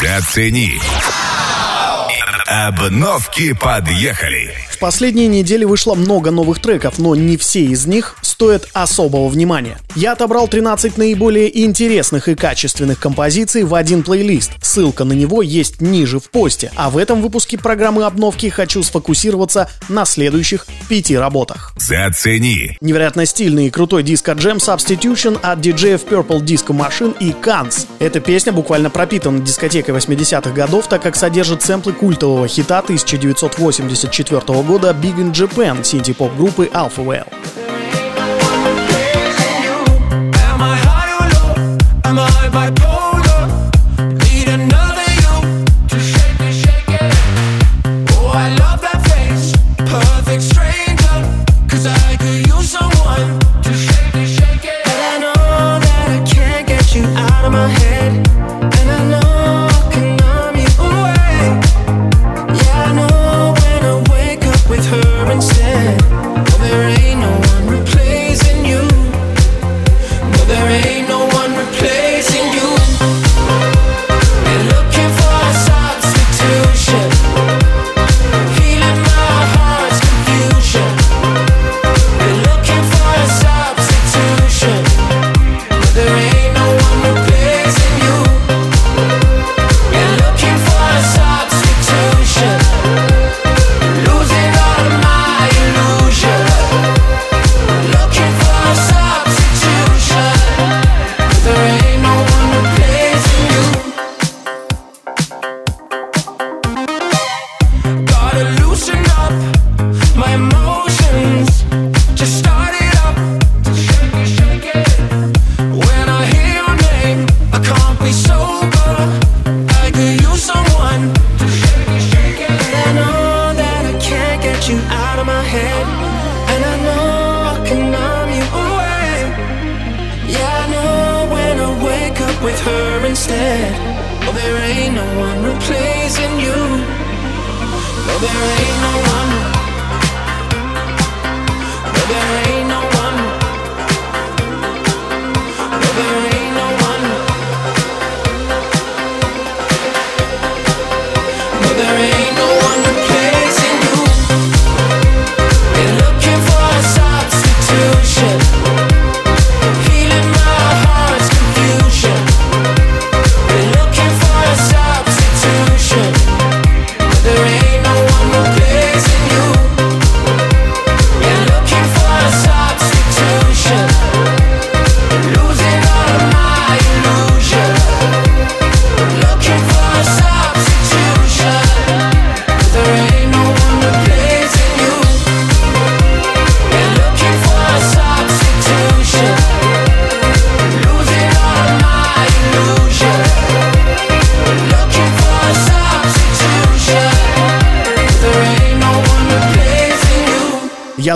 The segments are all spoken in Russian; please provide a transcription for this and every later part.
Зацени. Обновки подъехали. В последние недели вышло много новых треков, но не все из них стоят особого внимания. Я отобрал 13 наиболее интересных и качественных композиций в один плейлист. Ссылка на него есть ниже в посте. А в этом выпуске программы обновки хочу сфокусироваться на следующих пяти работах. Зацени. Невероятно стильный и крутой диско джем Substitution от диджеев Purple Disco Machine и Kans. Эта песня буквально пропитана дискотекой 80-х годов, так как содержит сэмплы культового хита 1984 года Big in Japan синти-поп группы Alpha Whale.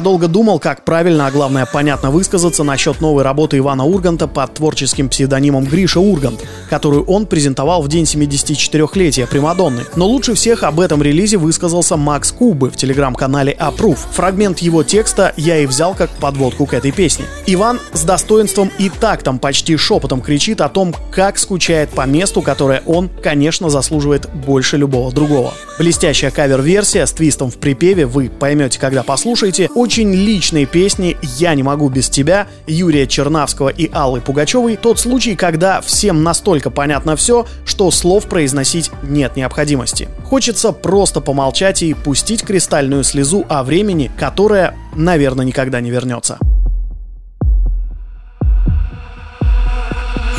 Долго думал, как правильно, а главное понятно высказаться насчет новой работы Ивана Урганта под творческим псевдонимом Гриша Ургант, которую он презентовал в день 74-летия Примадонны. Но лучше всех об этом релизе высказался Макс Кубы в телеграм-канале Approve. Фрагмент его текста я и взял как подводку к этой песне. Иван с достоинством и тактом почти шепотом кричит о том, как скучает по месту, которое он, конечно, заслуживает больше любого другого. Блестящая кавер-версия с твистом в припеве, вы поймете, когда послушаете, очень личные песни «Я не могу без тебя» Юрия Чернавского и Аллы Пугачевой тот случай, когда всем настолько понятно все, что слов произносить нет необходимости. Хочется просто помолчать и пустить кристальную слезу о времени, которое, наверное, никогда не вернется.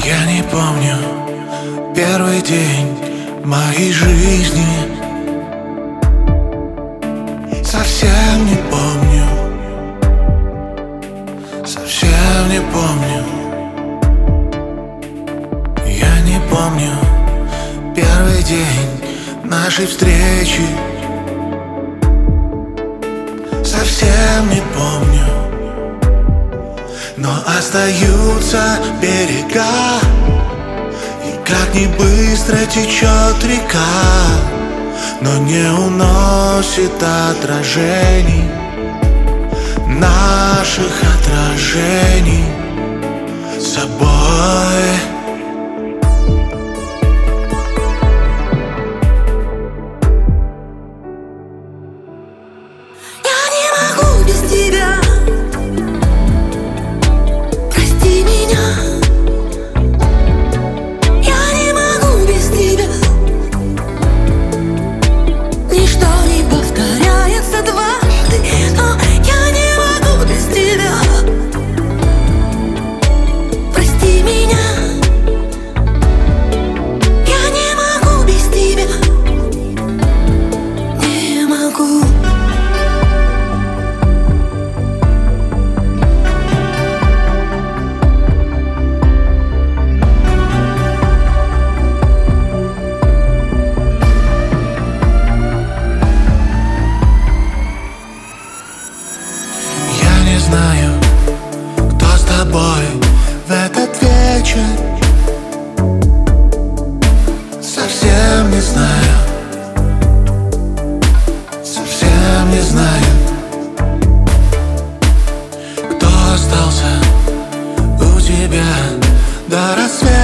Я не помню первый день моей жизни Совсем не не помню. Я не помню. Первый день нашей встречи. Совсем не помню. Но остаются берега. И как не быстро течет река Но не уносит отражений Наших отражений собой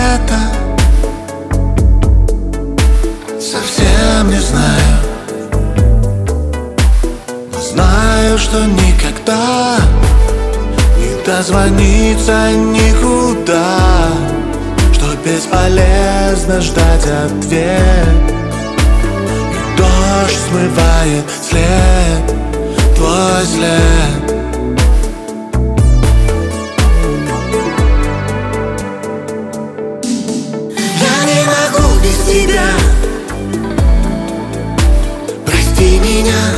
рассвета Совсем не знаю. Но знаю, что никогда Не дозвониться никуда. Что бесполезно ждать ответ. И дождь смывает след Твой след меня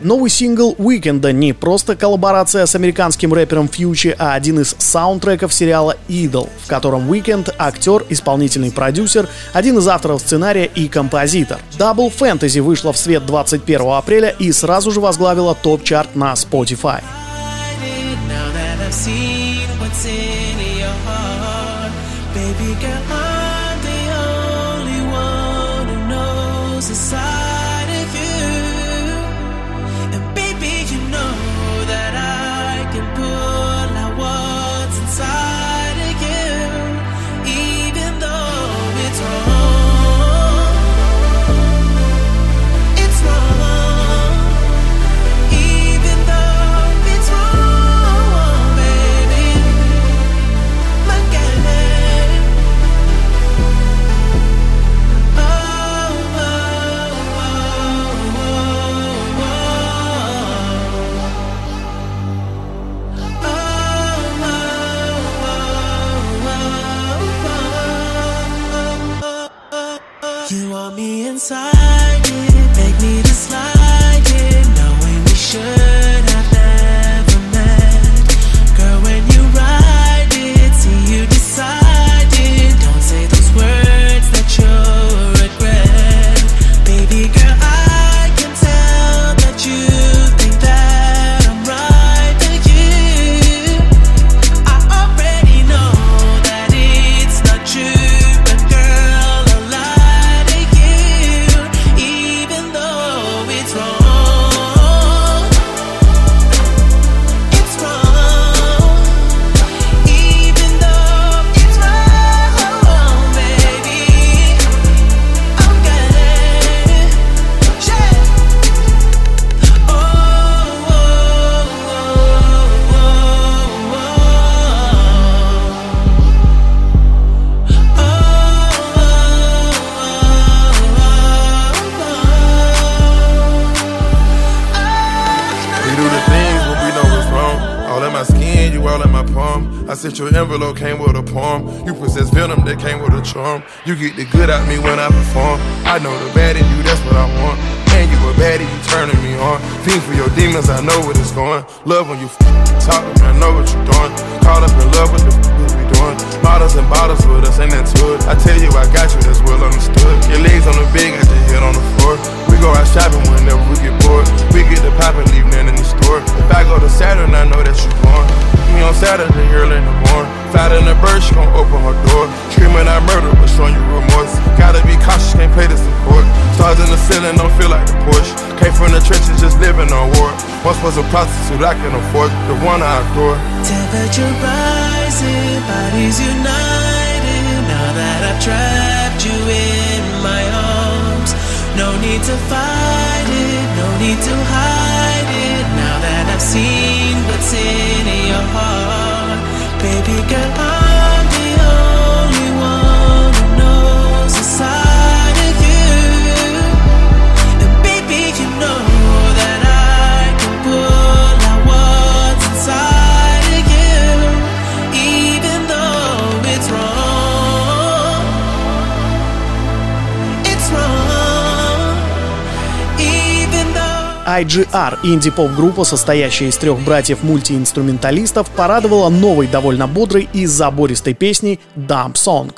Новый сингл Уикенда не просто коллаборация с американским рэпером Фьючи, а один из саундтреков сериала «Идол», в котором Уикенд — актер, исполнительный продюсер, один из авторов сценария и композитор. Double Fantasy вышла в свет 21 апреля и сразу же возглавила топ-чарт на Spotify. Now that I've seen what's in your heart, baby girl, I you Your envelope, came with a poem. You possess venom that came with a charm. You get the good out me when I perform. I know the bad in you, that's what I want. And you a baddie, you turning me on. Fiend for your demons, I know what it's going. Love when you f- talk, I know what you're doing. Caught up in love with the f- we doing. Bottles and bottles with us, ain't that it. I tell you, I got you, that's well understood. Your legs on the bed, got your head on the floor. We go out shopping whenever we get bored. We get the pop and leave nothing in the store. If I go to Saturn, I know that you're born. Me on Saturday, early in the morning. Fat in the bird, she gon' open her door. Screaming I murder, but showing you remorse. Gotta be cautious, can't play this in court. Stars in the ceiling, don't feel like the Porsche. Came from the trenches, just living on war. Once was a prostitute I can afford, the one I adore. Temperature rising, bodies united. Now that I've trapped you in no need to fight it, no need to hide it. Now that I've seen what's in your heart, baby girl, IGR, инди-поп-группа, состоящая из трех братьев-мультиинструменталистов, порадовала новой довольно бодрой и забористой песней «Dump Song».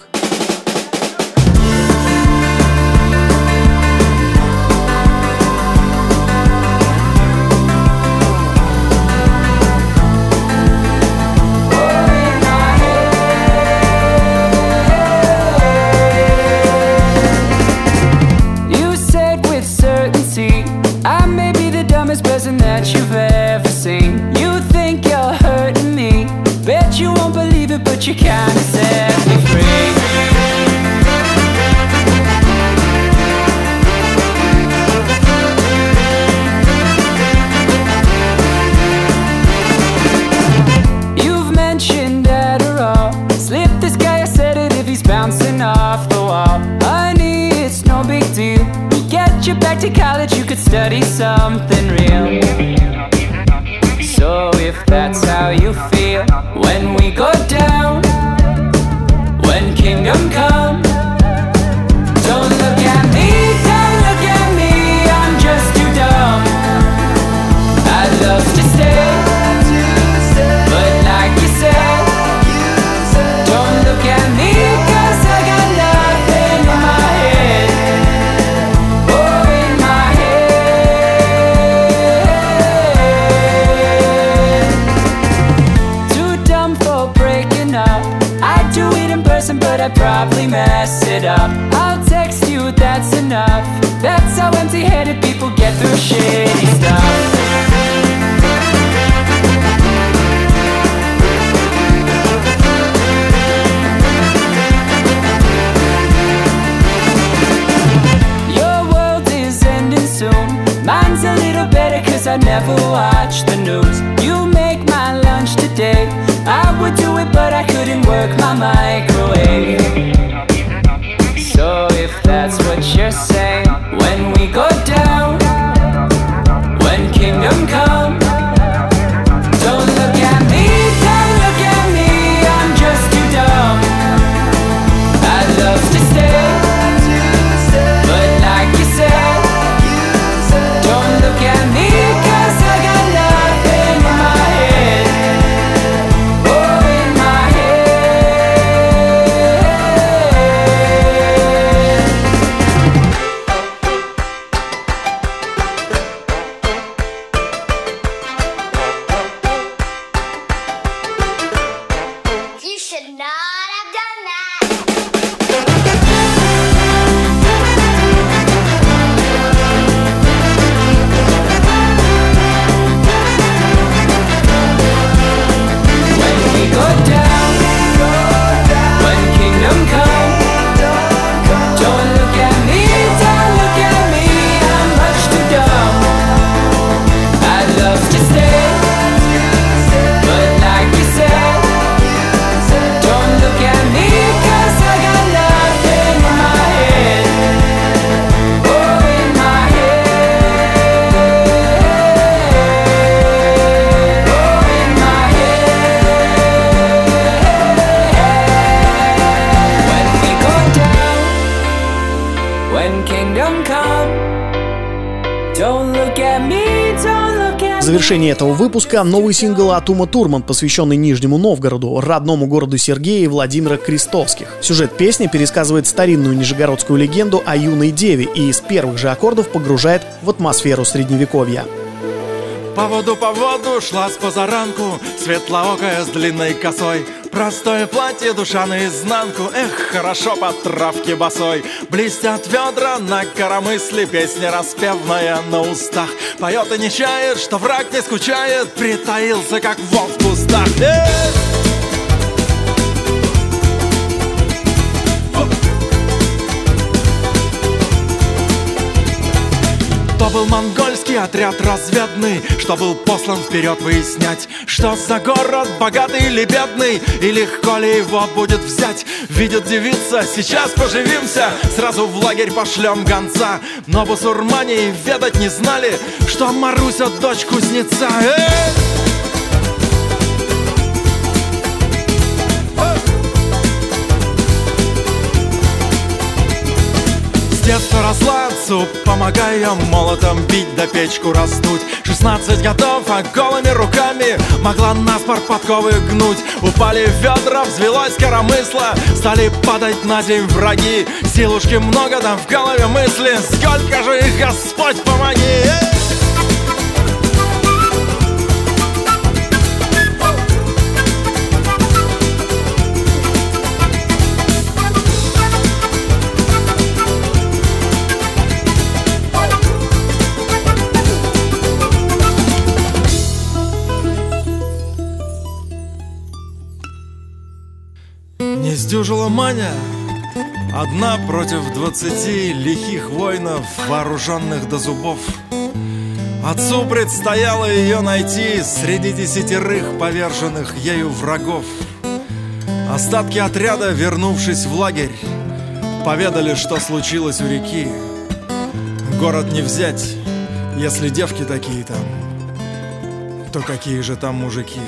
But you kinda set me free. You've mentioned Adderall. Slip this guy a sedative, he's bouncing off the wall. Honey, it's no big deal. We'll get you back to college, you could study something real. В завершении этого выпуска новый сингл от Ума Турман, посвященный Нижнему Новгороду, родному городу Сергея и Владимира Крестовских. Сюжет песни пересказывает старинную нижегородскую легенду о юной деве и из первых же аккордов погружает в атмосферу средневековья. По воду, по воду шла с позаранку Светлоокая с длинной косой Простое платье, душа наизнанку. Эх, хорошо по травке босой. Блестят ведра на коромысле Песня распевная на устах. Поет и не чает, что враг не скучает. Притаился, как волк в кустах. Эх! То был монгольский отряд разведный Что был послан вперед выяснять Что за город, богатый или бедный И легко ли его будет взять. Видит девица, сейчас поживимся Сразу в лагерь пошлем гонца. Но бусурмане и ведать не знали Что Маруся дочь кузнеца. Эй! Детства росла отцу, помогая молотом бить да печку раздуть 16 годов, а голыми руками могла наспор подковы гнуть Упали ведра, взвелось коромысло, стали падать на земь враги Силушки много там в голове мысли, сколько же их, Господь, помоги! Эй! Не сдюжила Маня. Одна против двадцати лихих воинов, вооруженных до зубов. Отцу предстояло ее найти среди десятерых поверженных ею врагов. Остатки отряда, вернувшись в лагерь, поведали, что случилось у реки. Город не взять, если девки такие там, то какие же там мужики?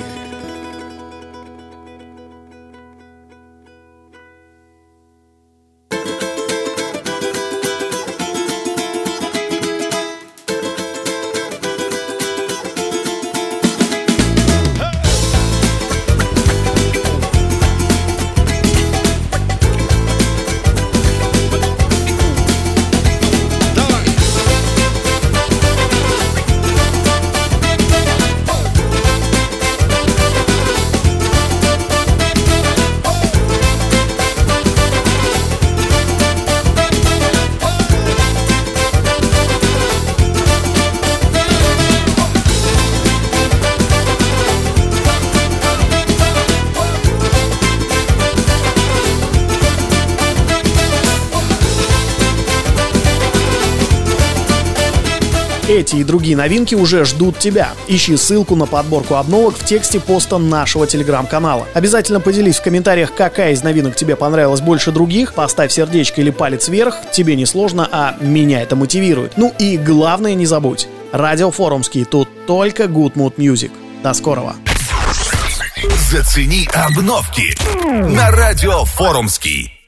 Эти и другие новинки уже ждут тебя. Ищи ссылку на подборку обновок в тексте поста нашего телеграм-канала. Обязательно поделись в комментариях, какая из новинок тебе понравилась больше других. Поставь сердечко или палец вверх. Тебе не сложно, а меня это мотивирует. Ну и главное не забудь. Радио Форумский. Тут только Good Mood Music. До скорого. Зацени обновки на радио Форумский.